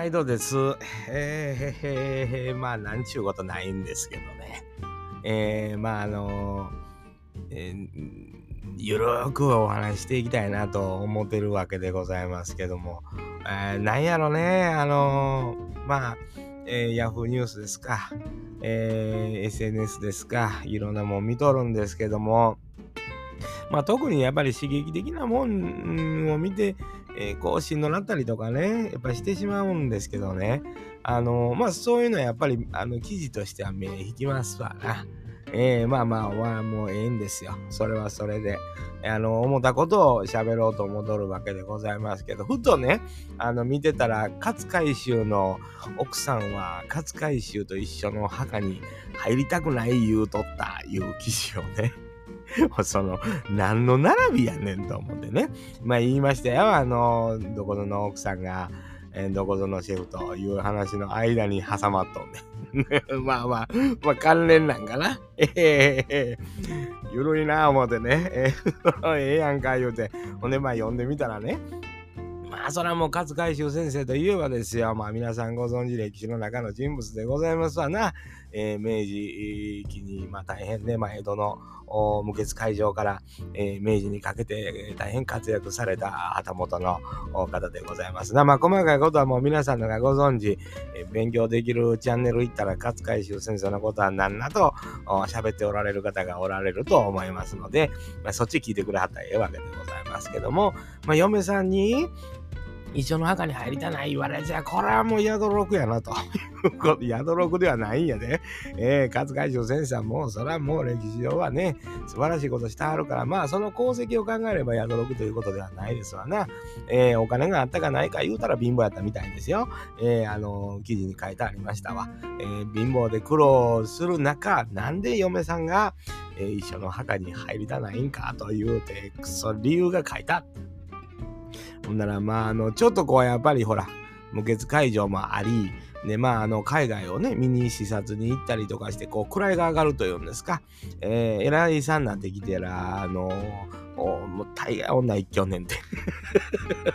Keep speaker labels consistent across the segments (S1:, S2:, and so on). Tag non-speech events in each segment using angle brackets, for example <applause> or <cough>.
S1: 毎度です。えー、へへへ、まあ、なんちゅうことないんですけどね。えー、まあ、あのー、えー、ゆるーくお話していきたいなと思ってるわけでございますけども、えー、なんやろね、あのー、まあ、えー、ヤフーニュースですか、えー、SNS ですか、いろんなもん見とるんですけども、まあ、特にやっぱり刺激的なもんを見て、えー、こうしんどなったりとかね、やっぱしてしまうんですけどね。あの、まあそういうのはやっぱり、あの、記事としては目引きますわな。えー、まあまあ、まあ、もうええんですよ。それはそれで。あの、思ったことを喋ろうと戻るわけでございますけど、ふとね、あの、見てたら、勝海舟の奥さんは、勝海舟と一緒の墓に入りたくない言うとったいう記事をね、<laughs> その、何の並びやねんと思ってね。まあ言いましたよ。あの、どこぞの奥さんが、え、どこぞのシェフという話の間に挟まっとんね。<laughs> まあまあ、まあ関連なんかな。ええー、ゆるいな思ってね。えー、<laughs> ええやんか言うて。ほんでまあ読んでみたらね。まあそれはもう勝海舟先生といえばですよ。まあ皆さんご存知歴史の中の人物でございますわな。えー、明治期に、まあ、大変ね、まあ、江戸の無血会場から、えー、明治にかけて大変活躍された旗本の方でございますな。まあ、細かいことはもう皆さんがご存知、えー、勉強できるチャンネル行ったら勝海舟先生のことは何なと喋っておられる方がおられると思いますので、まあ、そっち聞いてくれはったらええわけでございますけども、まあ、嫁さんに一緒の墓に入りたない言われじゃこれはもう宿六やなと。<laughs> 宿六ではないんやで。えー、勝海舟先生はもそれはもう歴史上はね、素晴らしいことしてはるから、まあその功績を考えれば宿六ということではないですわな。えー、お金があったかないか言うたら貧乏やったみたいですよ。えー、あの記事に書いてありましたわ。えー、貧乏で苦労する中、なんで嫁さんが、えー、一緒の墓に入りたないんかというて、くそ理由が書いた。ほんなら、まあ、あの、ちょっとこう、やっぱりほら、無血会場もあり、で、まあ、あの、海外をね、見に視察に行ったりとかして、こう、位が上がるというんですか、えー、偉いさんなってきてら、あのもう大概女一挙ねんて。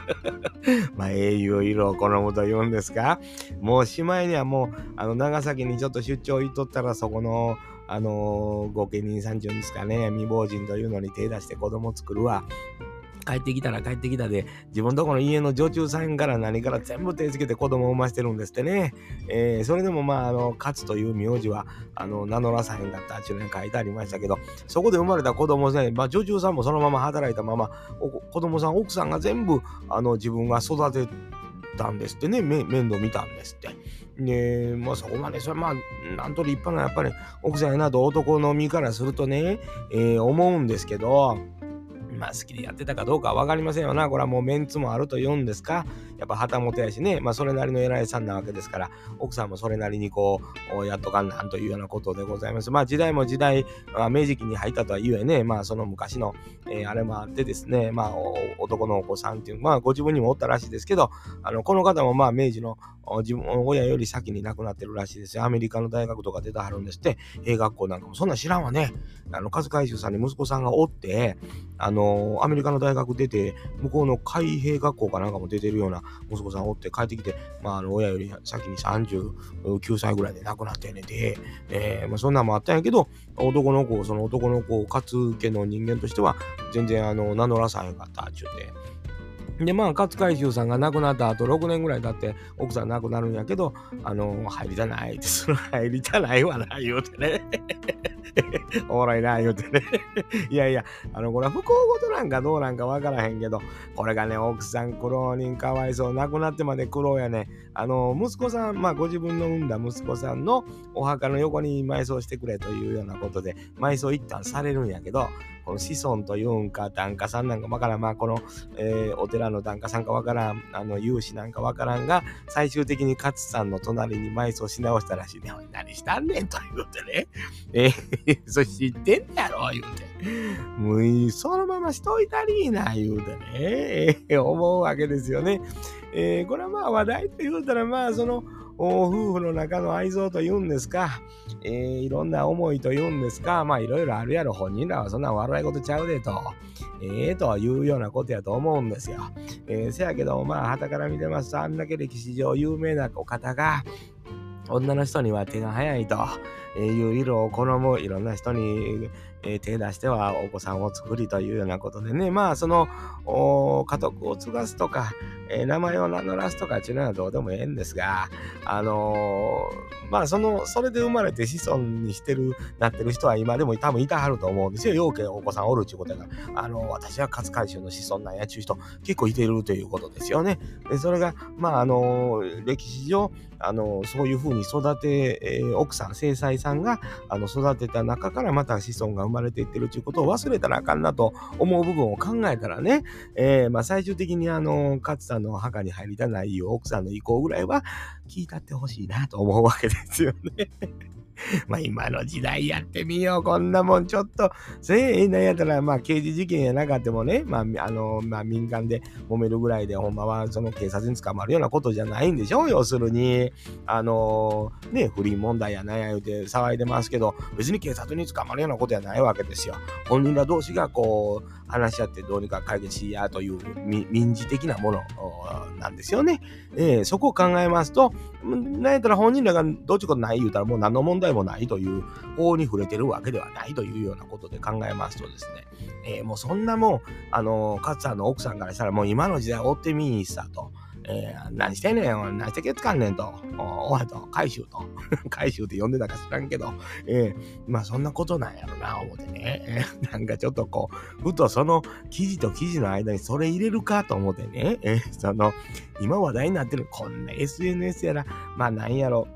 S1: <laughs> まあ、英雄色を好むと言うんですか。もうしまいにはもう、あの、長崎にちょっと出張行っとったら、そこの、あのー、御家人さんちゅうんですかね、未亡人というのに手出して子供作るわ。帰ってきたら帰ってきたで、自分とこの家の女中さんから何から全部手つけて子供を産ましてるんですってね。えー、それでもまあ、あの、勝という名字は、あの、名乗らさへんかったっていうに書いてありましたけど、そこで生まれた子供ね、まあ、女中さんもそのまま働いたまま、子供さん、奥さんが全部、あの、自分が育てたんですってね、面倒見たんですって。で、まあそこまで、それまあ、なんと立派なやっぱり奥さんやなと男の身からするとね、えー、思うんですけど、まあ好きでやってたかどうかは分かりませんよな。これはもうメンツもあると言うんですか。やっぱ旗本やしね、まあそれなりの偉いさんなわけですから、奥さんもそれなりにこう、やっとかんなんというようなことでございます。まあ時代も時代、まあ、明治期に入ったとは言えね、まあその昔の、えー、あれもあってですね、まあ男のお子さんっていう、まあご自分にもおったらしいですけど、あの、この方もまあ明治の自分親より先に亡くなってるらしいですよ。アメリカの大学とか出てはるんですって、兵学校なんかもそんな知らんわね。あの、数海舟さんに息子さんがおって、あの、アメリカの大学出て、向こうの海兵学校かなんかも出てるような息子さんおって帰ってきて、まあ、あの、親より先に39歳ぐらいで亡くなったんね。で、えー、まあ、そんなんもあったんやけど、男の子、その男の子、かつ家の人間としては、全然、あの、名乗らさへんかったっちゅうて、で、まあ、勝海舟さんが亡くなった後、6年ぐらい経って奥さん亡くなるんやけど、あの、入りたないって、その入りたないわな、言うてね。<laughs> おもろいな、言うてね。いやいや、あの、これは不幸事なんかどうなんかわからへんけど、これがね、奥さん苦労人かわいそう、亡くなってまで苦労やね。あの、息子さん、まあ、ご自分の産んだ息子さんのお墓の横に埋葬してくれというようなことで、埋葬一旦されるんやけど、この子孫というんか、檀家さんなんかわからん、まあ、この、えー、お寺の檀家さんかわからん、あの、有志なんかわからんが、最終的に勝さんの隣に埋葬し直したらしいね。何したんねんと言うてね。えー、そ知ってんやろ言うて。もう、そのまましといたりな、言うてね。えー、思うわけですよね。えー、これはまあ話題と言うたら、まあ、その、夫婦の中の愛憎というんですか、えー、いろんな思いというんですか、まあいろいろあるやろ、本人らはそんな笑い事ちゃうでと、ええー、というようなことやと思うんですよ。えー、せやけど、まあ、旗から見てますと、あんだけ歴史上有名なお方が、女の人には手が早いという色を好むいろんな人にえー、手出してはお子さんを作りというようなことでね、まあその家督を継がすとか、えー、名前を名乗らすとかっていうのはどうでもええんですが、あのー、まあその、それで生まれて子孫にしてる、なってる人は今でも多分いたはると思うんですよ。ようけお子さんおるっていうことやから、あのー、私は勝海舟の子孫なんやちゅう人結構いてるということですよね。で、それが、まああの歴史上、あのそういうふうに育て、えー、奥さん、正妻さんがあの育てた中からまた子孫が生まれまれていってるということを忘れたらあかんなと思う部分を考えたらね、えー、まあ、最終的にあの勝さんの墓に入りたないよ奥さんの意向ぐらいは聞いたってほしいなと思うわけですよね。<laughs> まあ今の時代やってみよう。こんなもんちょっと、せえなんやったら、まあ刑事事件やなかってもね、まああの、まあ民間で揉めるぐらいで、ほんまはその警察に捕まるようなことじゃないんでしょ要するに、あの、ね、不倫問題やなんや言うて騒いでますけど、別に警察に捕まるようなことやないわけですよ。本人ら同士がこう、話し合ってどうにか解決しやという民事的なものなんですよね。えー、そこを考えますと、なんやったら本人らがどっちことない言うたらもう何の問題もないという法に触れてるわけではないというようなことで考えますとですね、えー、もうそんなもう、あの、勝さんの奥さんからしたらもう今の時代追ってみいさと。えー、何してんねん、何してけつかんねんと、おわと、回収と、<laughs> 回収って呼んでたか知らんけど、えー、まあそんなことなんやろな、思ってね。なんかちょっとこう、ふとその記事と記事の間にそれ入れるかと思ってね、えー、その、今話題になってるこんな SNS やら、まあなんやろ、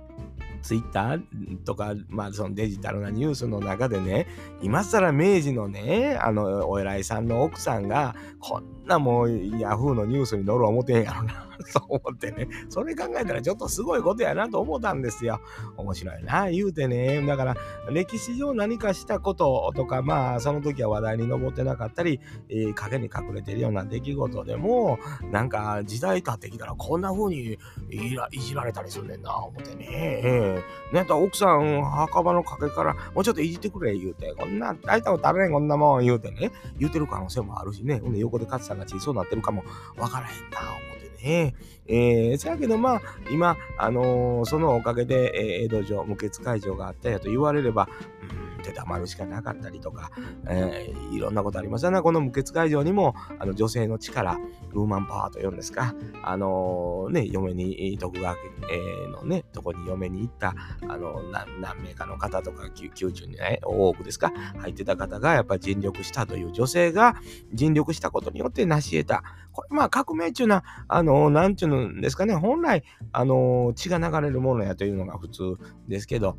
S1: ツイッターとか、まあ、そのデジタルなニュースの中でね、今更明治のね、あの、お偉いさんの奥さんが、こんなもうヤフーのニュースに載る思てへんやろな。<laughs> そう思ってね、それ考えたらちょっとすごいことやなと思ったんですよ。面白いな、言うてね。だから、歴史上何かしたこととか、まあ、その時は話題に上ってなかったり、えー、影に隠れてるような出来事でも、なんか時代経ってきたらこんな風にいらいじられたりするねんな、思ってね。えー、なんか奥さん、墓場の陰からもうちょっといじってくれ、言うて、こんな、大体たれん、こんなもん、言うてね、言うてる可能性もあるしね。ほんで、横で勝さんが小さくなってるかもわからへんな、思ってね。えー、せやけどまあ、今、あのー、そのおかげで、えー、江戸城、無血会場があったやと言われれば、うん、って黙るしかなかったりとか、えー、いろんなことありますよね。この無血会場にも、あの、女性の力、ウーマンパワーと言うんですか、あのー、ね、嫁に、徳川家のね、とこに嫁に行った、あの、何名かの方とか、90にね、多くですか、入ってた方が、やっぱり尽力したという女性が尽力したことによって成し得た。これ、まあ、革命中な、あの、なんちゅうんですかね、本来、あの、血が流れるものやというのが普通ですけど、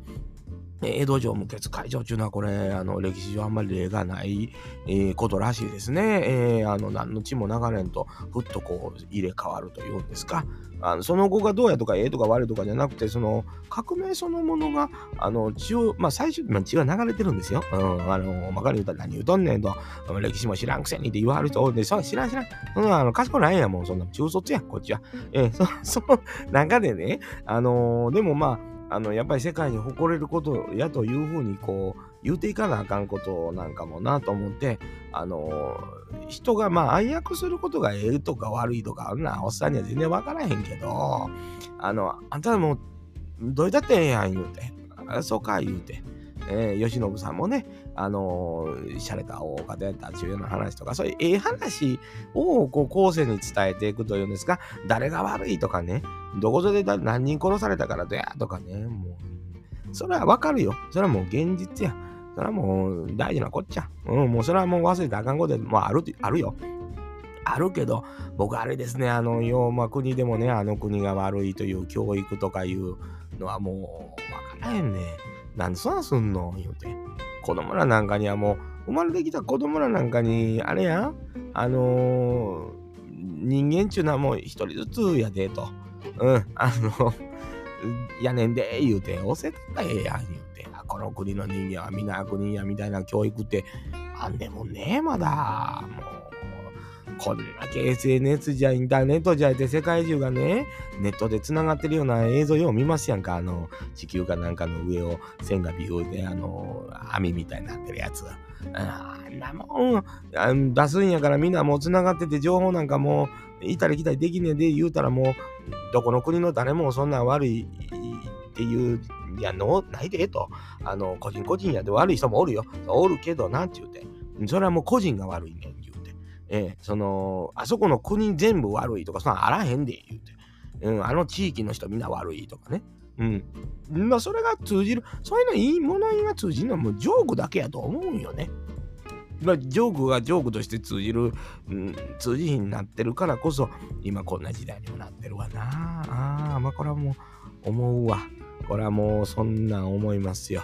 S1: 江戸城無血会場っていうのはこれ、あの、歴史上あんまり例がない、えー、ことらしいですね。えー、あの、何の血も流れんと、ふっとこう、入れ替わるというんですか。あのその後がどうやとか、ええとか悪いとかじゃなくて、その、革命そのものが、あの、血を、まあ、最初、まあ、血が流れてるんですよ。うん、あの、まかり言うたら何言うとんねんと、歴史も知らんくせにって言わはる人多いんで、そ知らん知らん。うん、あの、賢ないやもん、そんな、中卒や、こっちは。えー、そ、<laughs> その中でね、あのー、でもまあ、あの、やっぱり世界に誇れることやというふうにこう、言うていかなあかんことなんかもなと思って、あの人がまあ暗躍することがええとか悪いとかあんなおっさんには全然分からへんけど、あの、あんたもう、どうやってええやん言うて、あそうか言うて。えー、吉信さんもね、あのー、しゃれた大方やったっていうような話とか、そういうええ話をこう後世に伝えていくというんですか、誰が悪いとかね、どこぞで何人殺されたからどやとかね、もう、それはわかるよ。それはもう現実や。それはもう大事なこっちゃ。うん、もうそれはもう忘れたらあかんことで、もうある、あるよ。あるけど、僕あれですね、あの、よう、まあ、国でもね、あの国が悪いという教育とかいうのはもう、わからへんね。なんでそんなすんの？言うて。子供らなんかにはもう、生まれてきた子供らなんかに、あれやあのー、人間ちゅうのはもう一人ずつやでと。うん、あの、<laughs> やねんで、言うて、教えたらええやん、言うて。この国の人間は皆悪人や、みたいな教育って、あんねもねえまだ。もう、こんだけ SNS じゃインターネットじゃって世界中がね、ネットで繋がってるような映像よう見ますやんか。あの、地球かなんかの上を線がビューで、あの、網みたいになってるやつ。あんなもん、出すんやからみんなもう繋がってて情報なんかもう、いたり来たりできねえで言うたらもう、どこの国の誰もそんな悪いっていう、いや、の、ないでと。あの、個人個人やで悪い人もおるよ。おるけど、なんちゅうて。それはもう個人が悪いね、ええ、その、あそこの国全部悪いとか、そんあらへんで、言うて。うん、あの地域の人みんな悪いとかね。うん。まあ、それが通じる、そういうのいいものが通じるのはもうジョークだけやと思うんよね。まあ、ジョークがジョークとして通じる、うん、通じひになってるからこそ、今こんな時代にもなってるわな。ああ、まあこれはもう思うわ。これはもうそんなん思いますよ。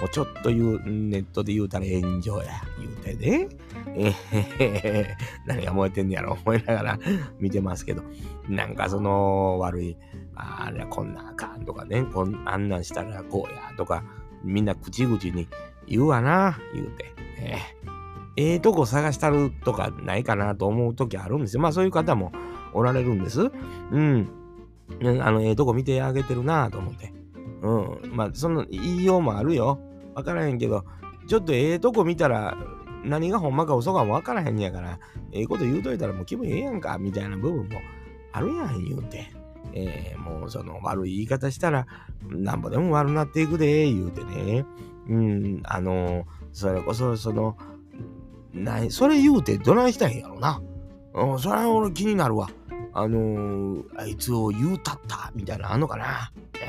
S1: もうちょっと言う、ネットで言うたら炎上や、言うてね。え <laughs> へ何が燃えてんねやろ、思いながら見てますけど、なんかその悪い、あれこんなあかんとかね、こんあんなんしたらこうやとか、みんな口々に言うわな、言うて。えええー、とこ探したるとかないかなと思う時あるんですよ。まあそういう方もおられるんです。うん。あの、ええー、とこ見てあげてるなと思って。うん。まあその言いようもあるよ。わからへんけど、ちょっとええとこ見たら、何がほんまか嘘かもわからへんやから、ええこと言うといたらもう気分ええやんか、みたいな部分もあるやん、言うて。えー、もうその悪い言い方したら、なんぼでも悪なっていくで、言うてね。うん、あの、それこそ、その、なそれ言うてどないしたんやろな。うん、それは俺気になるわ。あのー、あいつを言うたった、みたいなのあんのかな。え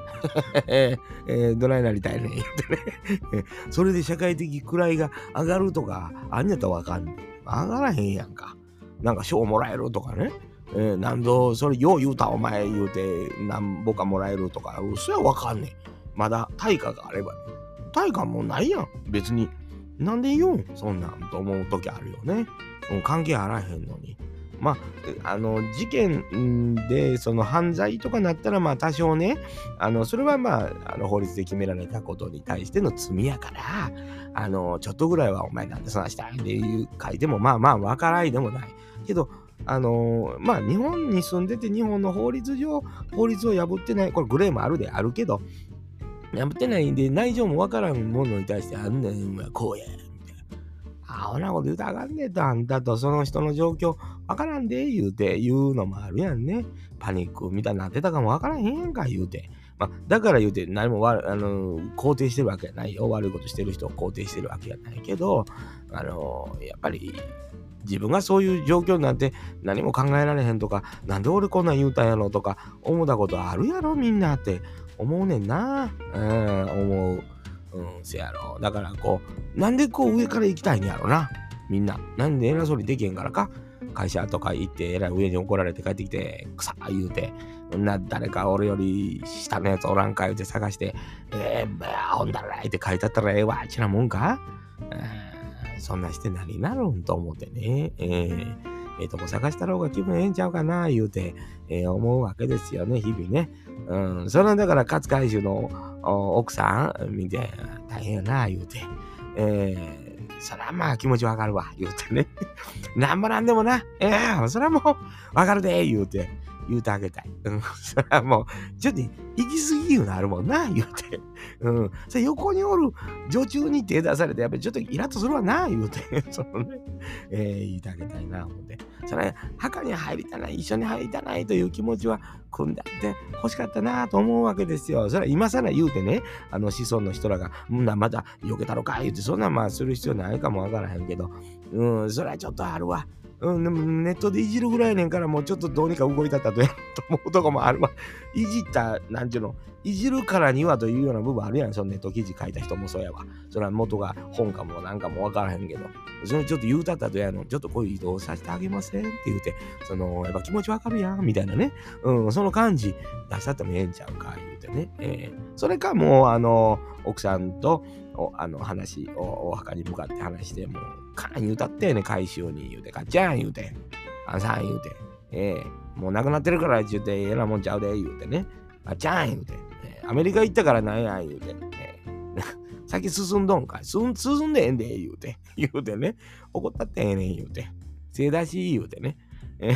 S1: ー <laughs> えー、どないなりたいねん言ってね <laughs> それで社会的位が上がるとか、あんやったらわかんねん。上がらへんやんか。なんか賞もらえるとかね。えー、何度それよう言うたお前言うて何ぼかもらえるとか、嘘やわかんねん。まだ対価があればね。対価もないやん。別に。なんで言うん？そんなんと思う時あるよね。もう関係あらへんのに。まあ、あの、事件で、その犯罪とかなったら、まあ、多少ね、あの、それはまあ、あの、法律で決められたことに対しての罪やから、あの、ちょっとぐらいはお前なんでそんなしたっていう書いても、まあまあ、わからないでもない。けど、あのまあ、日本に住んでて、日本の法律上、法律を破ってない、これグレーもあるで、あるけど、破ってないんで、内情もわからんものに対して、あんねん、こうや、あほなこと言うたらあかんねえと、あんたとその人の状況わからんで言うて言うのもあるやんね。パニックみたいになってたかもわからへんやんか言うて。まあ、だから言うて何もあの肯定してるわけじゃないよ。悪いことしてる人を肯定してるわけじゃないけど、あのやっぱり自分がそういう状況になって何も考えられへんとか、なんで俺こんなん言うたんやろとか、思ったことあるやろみんなって思うねんな。うん、思う。うん、せやろ。だからこう、なんでこう上から行きたいんやろな。みんな。なんで偉そうにできへんからか。会社とか行って、えらい上に怒られて帰ってきて、くさ言うて、な、誰か俺より下のやつおらんか言うて探して、えー、ほんだらいって書いてあったらええわ、ちなもんか、えー、そんなして何になるんと思ってね。えーええー、とこ探した方が気分ええんちゃうかな、言うて、えー、思うわけですよね、日々ね。うん、それはだから勝海舟の奥さん見て大変やな言うて、えー、そらまあ気持ちわかるわ言うてね。<laughs> なんもなんでもな。ええー、そらもうわかるで言うて。言うてあげたい。うん。<laughs> それはもう、ちょっと行き過ぎいうのあるもんな、<laughs> 言うて。うん。それ横におる女中に手出されて、やっぱりちょっとイラッとするわな、言うて。<laughs> そのね、えー、言いてあげたいな、思って。それ、墓に入りたない、一緒に入りたないという気持ちは、組んだって欲しかったなと思うわけですよ。それは今更言うてね、あの子孫の人らが、んな、また避けたろか、言うて、そんなまあする必要ないかもわからへんけど、うん、それはちょっとあるわ。うん、でもネットでいじるぐらいねんから、もうちょっとどうにか動いたったとや <laughs> と思うとこもあるわ。いじった、なんていうの、いじるからにはというような部分あるやん。そのネット記事書いた人もそうやわ。それは元が本かもなんかもわからへんけど。それちょっと言うたったとやの、ちょっとこういう移動させてあげませんって言うて、その、やっぱ気持ちわかるやん、みたいなね。うん、その感じ出したってもええんちゃうか、言うてね。えー、それかもう、あの、奥さんと、おあの話おお墓に向かって話してもうカーン言うたってね回収に言うてガチャン言うて。あさん言うて。ええ。ー、もうなくなってるから言うてええなもんちゃうで言うてね。ガチャン言うて、えー、アメリカ行ったからなんや言うて、えー、<laughs> 先進んどんかい。進んでええんで言うて。言うてね。怒ったってええねん言うて。せい出し言うてね。え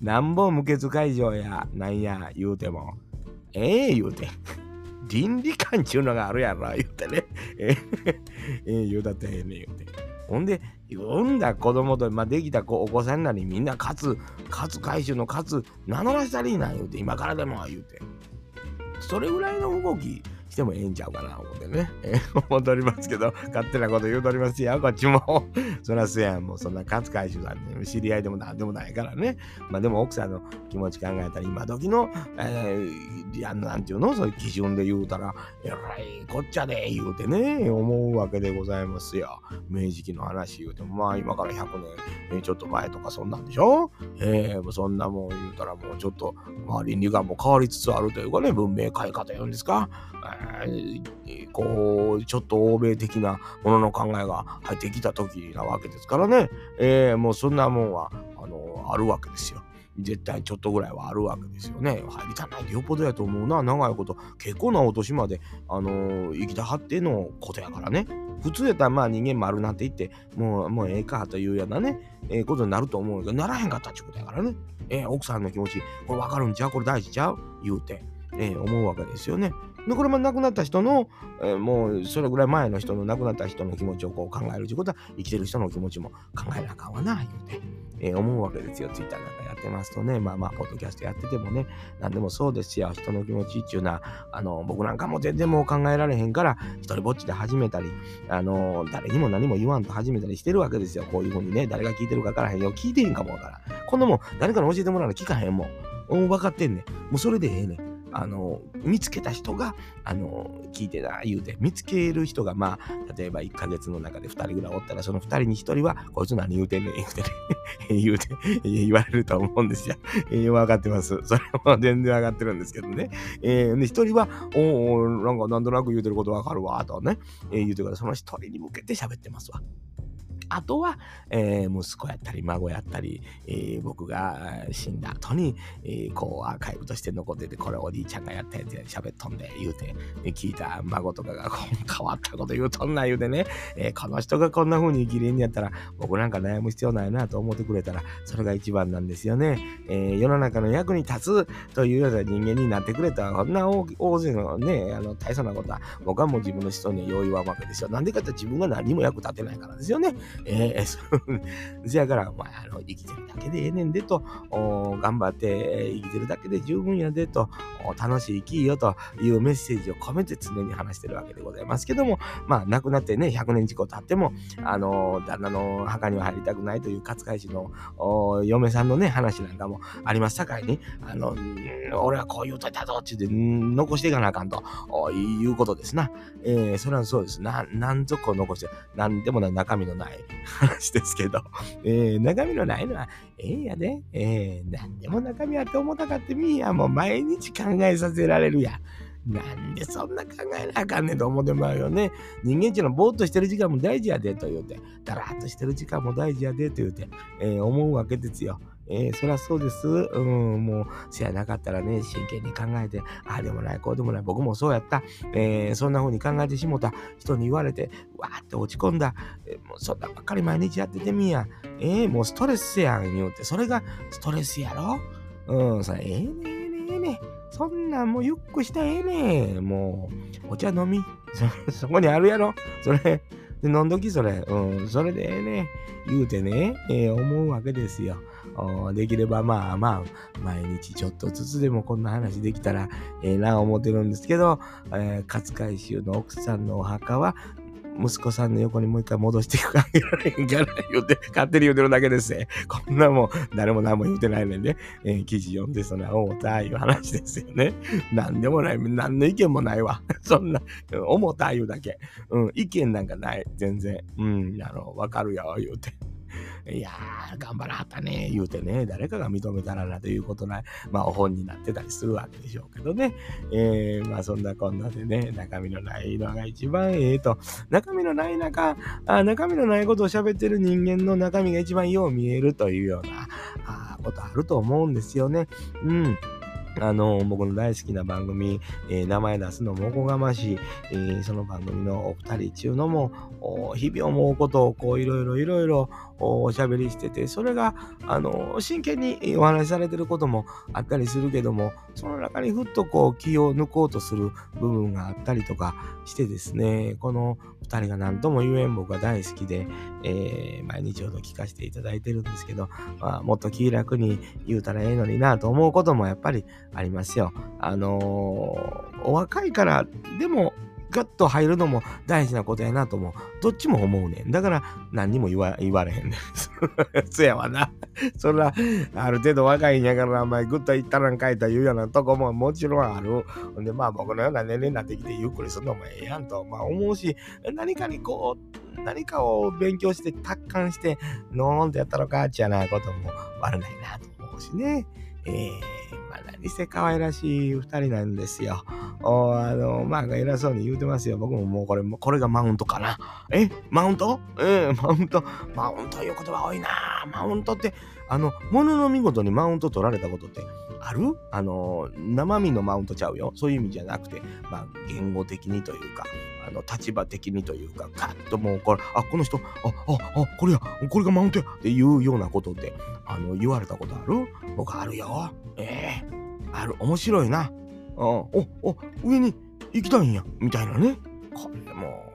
S1: なんぼ無血解除やなんや言うても、ええ言うて。倫理観ちゅうのがあるやろ言うてね。ええ。言うたってええね言うて。ほんで、産んだ子供と、まあ、できた子お子さんなりみんな勝つ、勝つ回収の勝つ、名乗らしたりなん言うて、今からでも言うて。それぐらいの動きしてもええんちゃうかな思ってね、<laughs> 思っておりますけど、勝手なこと言うとりますよ、こっちも。<laughs> そらすやん、もうそんな勝海舟さんね、知り合いでもなんでもないからね。まあでも奥さんの気持ち考えたら、今時の、えー、なんていうの、そういう基準で言うたら、えらいこっちゃで言うてね、思うわけでございますよ。明治期の話言うても、まあ今から100年、ちょっと前とかそんなんでしょ？えー、そんなもん言うたらもうちょっと、まあ倫理観も変わりつつあるというかね、文明変え方言うんですか？こう、ちょっと欧米的なものの考えが入ってきた時なわけですからね、えー、もうそんなもんは、あの、あるわけですよ。絶対ちょっとぐらいはあるわけですよね。入りたないでよっぽどやと思うな、長いこと。結構なお年まで、あのー、生きたはってのことやからね。普通やったらまあ人間丸なんて言って、もう、もうええかというようなね、ええー、ことになると思うけど、ならへんかったっちゅうことやからね。えー、奥さんの気持ち、これ分かるんちゃう？これ大事ちゃう？言うて、えー、思うわけですよね。で、これも亡くなった人の、えー、もうそれぐらい前の人の亡くなった人の気持ちをこう考えるということは、生きてる人の気持ちも考えなあかんわな、言うて、えー、思うわけですよ。ツイッターなんかやってますとね、まあまあ、ポッドキャストやっててもね、何でもそうですよ。人の気持ちっていうのは、あの、僕なんかも全然もう考えられへんから、一人ぼっちで始めたり、あの、誰にも何も言わんと始めたりしてるわけですよ。こういうふうにね、誰が聞いてるか分からへんよ。聞いてへんかもわからん。こんなもん、誰かに教えてもらうの聞かへんもん。もうん、分かってんねん。もうそれでええねん。あの、見つけた人が、あの、聞いてな、言うて、見つける人が、まあ、例えば1ヶ月の中で2人ぐらいおったら、その2人に1人は、こいつ何言うてんねん、言うてね、<laughs> 言うて、言われると思うんですよ。分かってます。それも全然分かってるんですけどね。えー、で、1人は、おお、なんかなんとなく言うてること分かるわ、とね、えー、言うてから、その1人に向けて喋ってますわ。あとは、えー、息子やったり孫やったり、えー、僕が死んだ後に、えー、こうアーカイブとして残ってて、これおじいちゃんがやったやつや喋っとんで言うて、聞いた孫とかが <laughs> 変わったこと言うとんな言うてね、えこの人がこんな風に生きれんやったら、僕なんか悩む必要ないなと思ってくれたら、それが一番なんですよね。え世の中の役に立つというような人間になってくれたら、こんな大勢のね、あの大層なことは、僕はもう自分の人には用意はわけですよ。なんでかって自分が何も役立てないからですよね。えー、そ <laughs> やから、まあ、あの、生きてるだけでええねんでと、頑張って生きてるだけで十分やでと、楽しい生きよというメッセージを込めて常に話してるわけでございますけども、まあ、亡くなってね、100年事故経っても、あの、旦那の墓には入りたくないという勝海氏の嫁さんのね、話なんかもありますさかいに、あの、俺はこう言うといたぞって言って、残していかなあかんということですな。えー、それはそうです。な、なんぞこう残して、なんでもない中身のない話ですけど、えー、中身のないのはええんやで。えー、なんでも中身あって重たかってみーや。もう毎日考えさせられるや。なんでそんな考えなあかんねんと思ってまうよね。人間っていうのはぼーっとしてる時間も大事やでと言うて、だらっとしてる時間も大事やでと言うて、えー、思うわけですよ。えー、そりゃそうです。うん、もう、せやなかったらね、真剣に考えて、ああでもない、こうでもない、僕もそうやった。えー、そんな風に考えてしもた人に言われて、わーって落ち込んだ。えー、もうそんなばっかり毎日やっててみや。えー、もうストレスやん言うて、それがストレスやろ？うん、それええねえねえねええねそんなんもうゆっくりしたらええねんもう、お茶飲み。そ、そこにあるやろそれ、で飲んどきそれ。うん、それでええね言うてね、えー、思うわけですよ。できればまあまあ、毎日ちょっとずつでもこんな話できたらええな思ってるんですけど、えー、勝海舟の奥さんのお墓は息子さんの横にもう一回戻していくかげられへんじゃない言うて、勝手に言うてるだけです。こんなもん、誰も何も言うてないねんで、えー、記事読んで、そんな思たいう話ですよね。なんでもない、何の意見もないわ。<laughs> そんな、思たいうだけ。うん、意見なんかない、全然。うん、あの、わかるよ、言うて。いやー、頑張らはったね、言うてね、誰かが認めたらなということな、まあ、お本になってたりするわけでしょうけどね。えー、まあ、そんなこんなでね、中身のないのが一番ええと、中身のない中、あ中身のないことを喋ってる人間の中身が一番よう見えるというようなあことあると思うんですよね。うん。あの、僕の大好きな番組、えー、名前出すのもおこがましい、えー、その番組のお二人ちゅうのも、日々思うことをこういろいろいろいろおしゃべりしてて、それが、あの、真剣にお話しされてることもあったりするけども、その中にふっとこう気を抜こうとする部分があったりとかしてですね、この二人が何とも言えん僕が大好きで、えー、毎日ほど聞かせていただいてるんですけど、まあ、もっと気楽に言うたらええのになと思うこともやっぱりありますよ。あのー、お若いからでもガッと入るのも大事なことやなと思う。どっちも思うねん。だから何にも言わ言われへんねん。そやわな。<laughs> そら、ある程度若いんやから、お前グッといったらんかいた言うようなとこももちろんある。んで、まあ僕のような年齢になってきてゆっくりするのもええやんと、まあ思うし、何かにこう、何かを勉強して達観して、のーんとやったのかっちゃなことも悪ないなと思うしね。えー、まあ何せ可愛らしい二人なんですよ。おあの、まあ偉そうに言うてますよ。僕ももうこれ、これがマウントかな。え？マウント？うん、マウント？マウントいう言葉多いな。マウントって、あの、ものの見事にマウント取られたことってある？あの、生身のマウントちゃうよ。そういう意味じゃなくて、まあ、言語的にというか、あの、立場的にというか、カッともう、これ、あ、この人、あ、あ、あ、これや、これがマウントやっていうようなことって、あの、言われたことある？僕あるよ。ええー、ある。面白いな。うん、お、お、上に行きたいんや。みたいなね。これも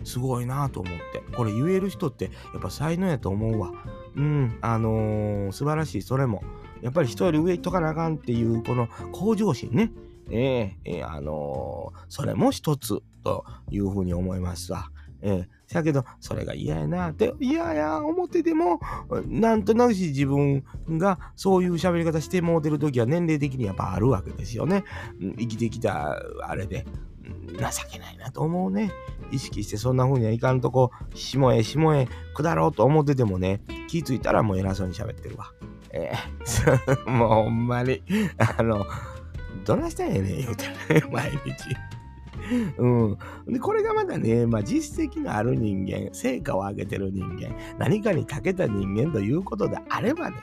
S1: う、すごいなと思って。これ言える人って、やっぱ才能やと思うわ。うん、あのー、素晴らしい、それも。やっぱり人より上行っとかなあかんっていう、この向上心ね。えー、えー、あのー、それも一つというふうに思いますわ。えー、せやけど、それが嫌やなって、嫌や、思ってても、なんとなくし自分がそういう喋り方してもうてる時は年齢的にやっぱあるわけですよね。生きてきたあれで、情けないなと思うね。意識してそんな風にはいかんとこ、しもえしもえ下ろうと思っててもね、気づいたらもう偉そうに喋ってるわ。えー、<laughs> もうほんまに、あの、どないしたんやねん言うてね、毎日。<laughs> うん。で、これがまだね、まあ、実績のある人間、成果を上げてる人間、何かに長けた人間ということであればね、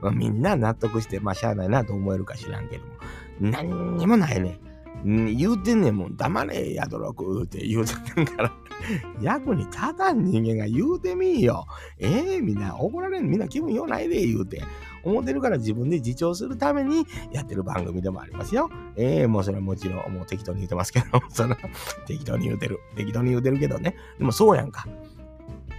S1: まあ、みんな納得して、まあ、しゃあないなと思えるか知らんけども、何にもないね。言うてんねんもん、黙れ、やどろくって言うてんから、<laughs> 役に立たん人間が言うてみいよ。ええー、みんな怒られん、みんな気分よないで、言うて。思ってるから自分で自重するためにやってる番組でもありますよ。ええー、もうそれはもちろん、もう適当に言うてますけど、<laughs> その、適当に言うてる。適当に言うてるけどね。でもそうやんか。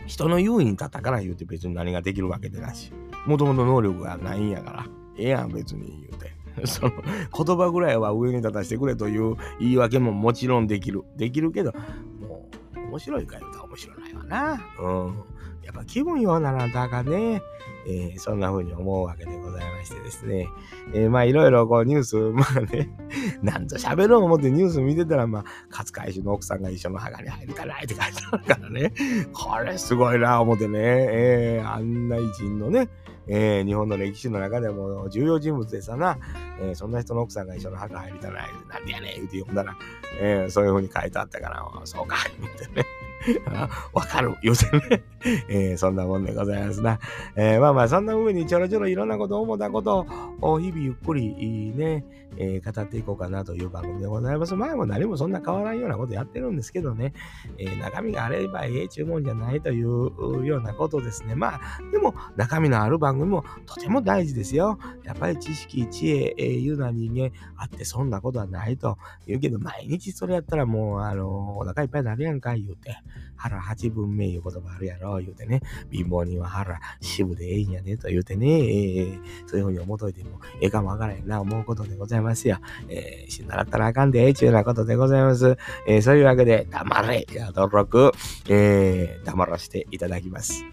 S1: 人の優位に立ったから言うて別に何ができるわけでなし。もともと能力がないんやから。ええやん、別に言うて。<laughs> その言葉ぐらいは上に立たせてくれという言い訳ももちろんできる。できるけど、もう面白いか言うたら面白ないわな。うん。やっぱ気分よならだかね、えー、そんな風に思うわけでございましてですね。えー、まあいろいろこうニュース、まあね、<laughs> なんと喋ろう思ってニュース見てたら、まあ、勝海舟の奥さんが一緒の墓に入りたないって書いてあるからね。これすごいな思ってね、えー、あんな偉人のね、えー、日本の歴史の中でも重要人物でさな、えー、そんな人の奥さんが一緒の墓入りたない、なんでやねん言うて読んだら、えー、そういう風に書いてあったから、そうか、言ってね。<laughs> わかる、言うてね。<laughs> えー、そんなもんでございますな。えー、まあまあ、そんな風にちょろちょろいろんなことを思ったことを日々ゆっくりね、えー、語っていこうかなという番組でございます。前も何もそんな変わらんようなことやってるんですけどね、えー、中身があればええ注文じゃないというようなことですね。まあ、でも中身のある番組もとても大事ですよ。やっぱり知識、知恵、えー、いうな人間あってそんなことはないと言うけど、毎日それやったらもう、あのお腹いっぱいになるやんか言うて、腹八分目いう言葉あるやろ言うてね、貧乏人は腹支部でええんやねと言うてね、えー、そういうふうに思っといてもええかもわからへんな思うことでございますよ。えー、死んだらったらあかんでええちゅうなことでございます。えー、そういうわけで、黙れやどろく、えー、黙らせていただきます。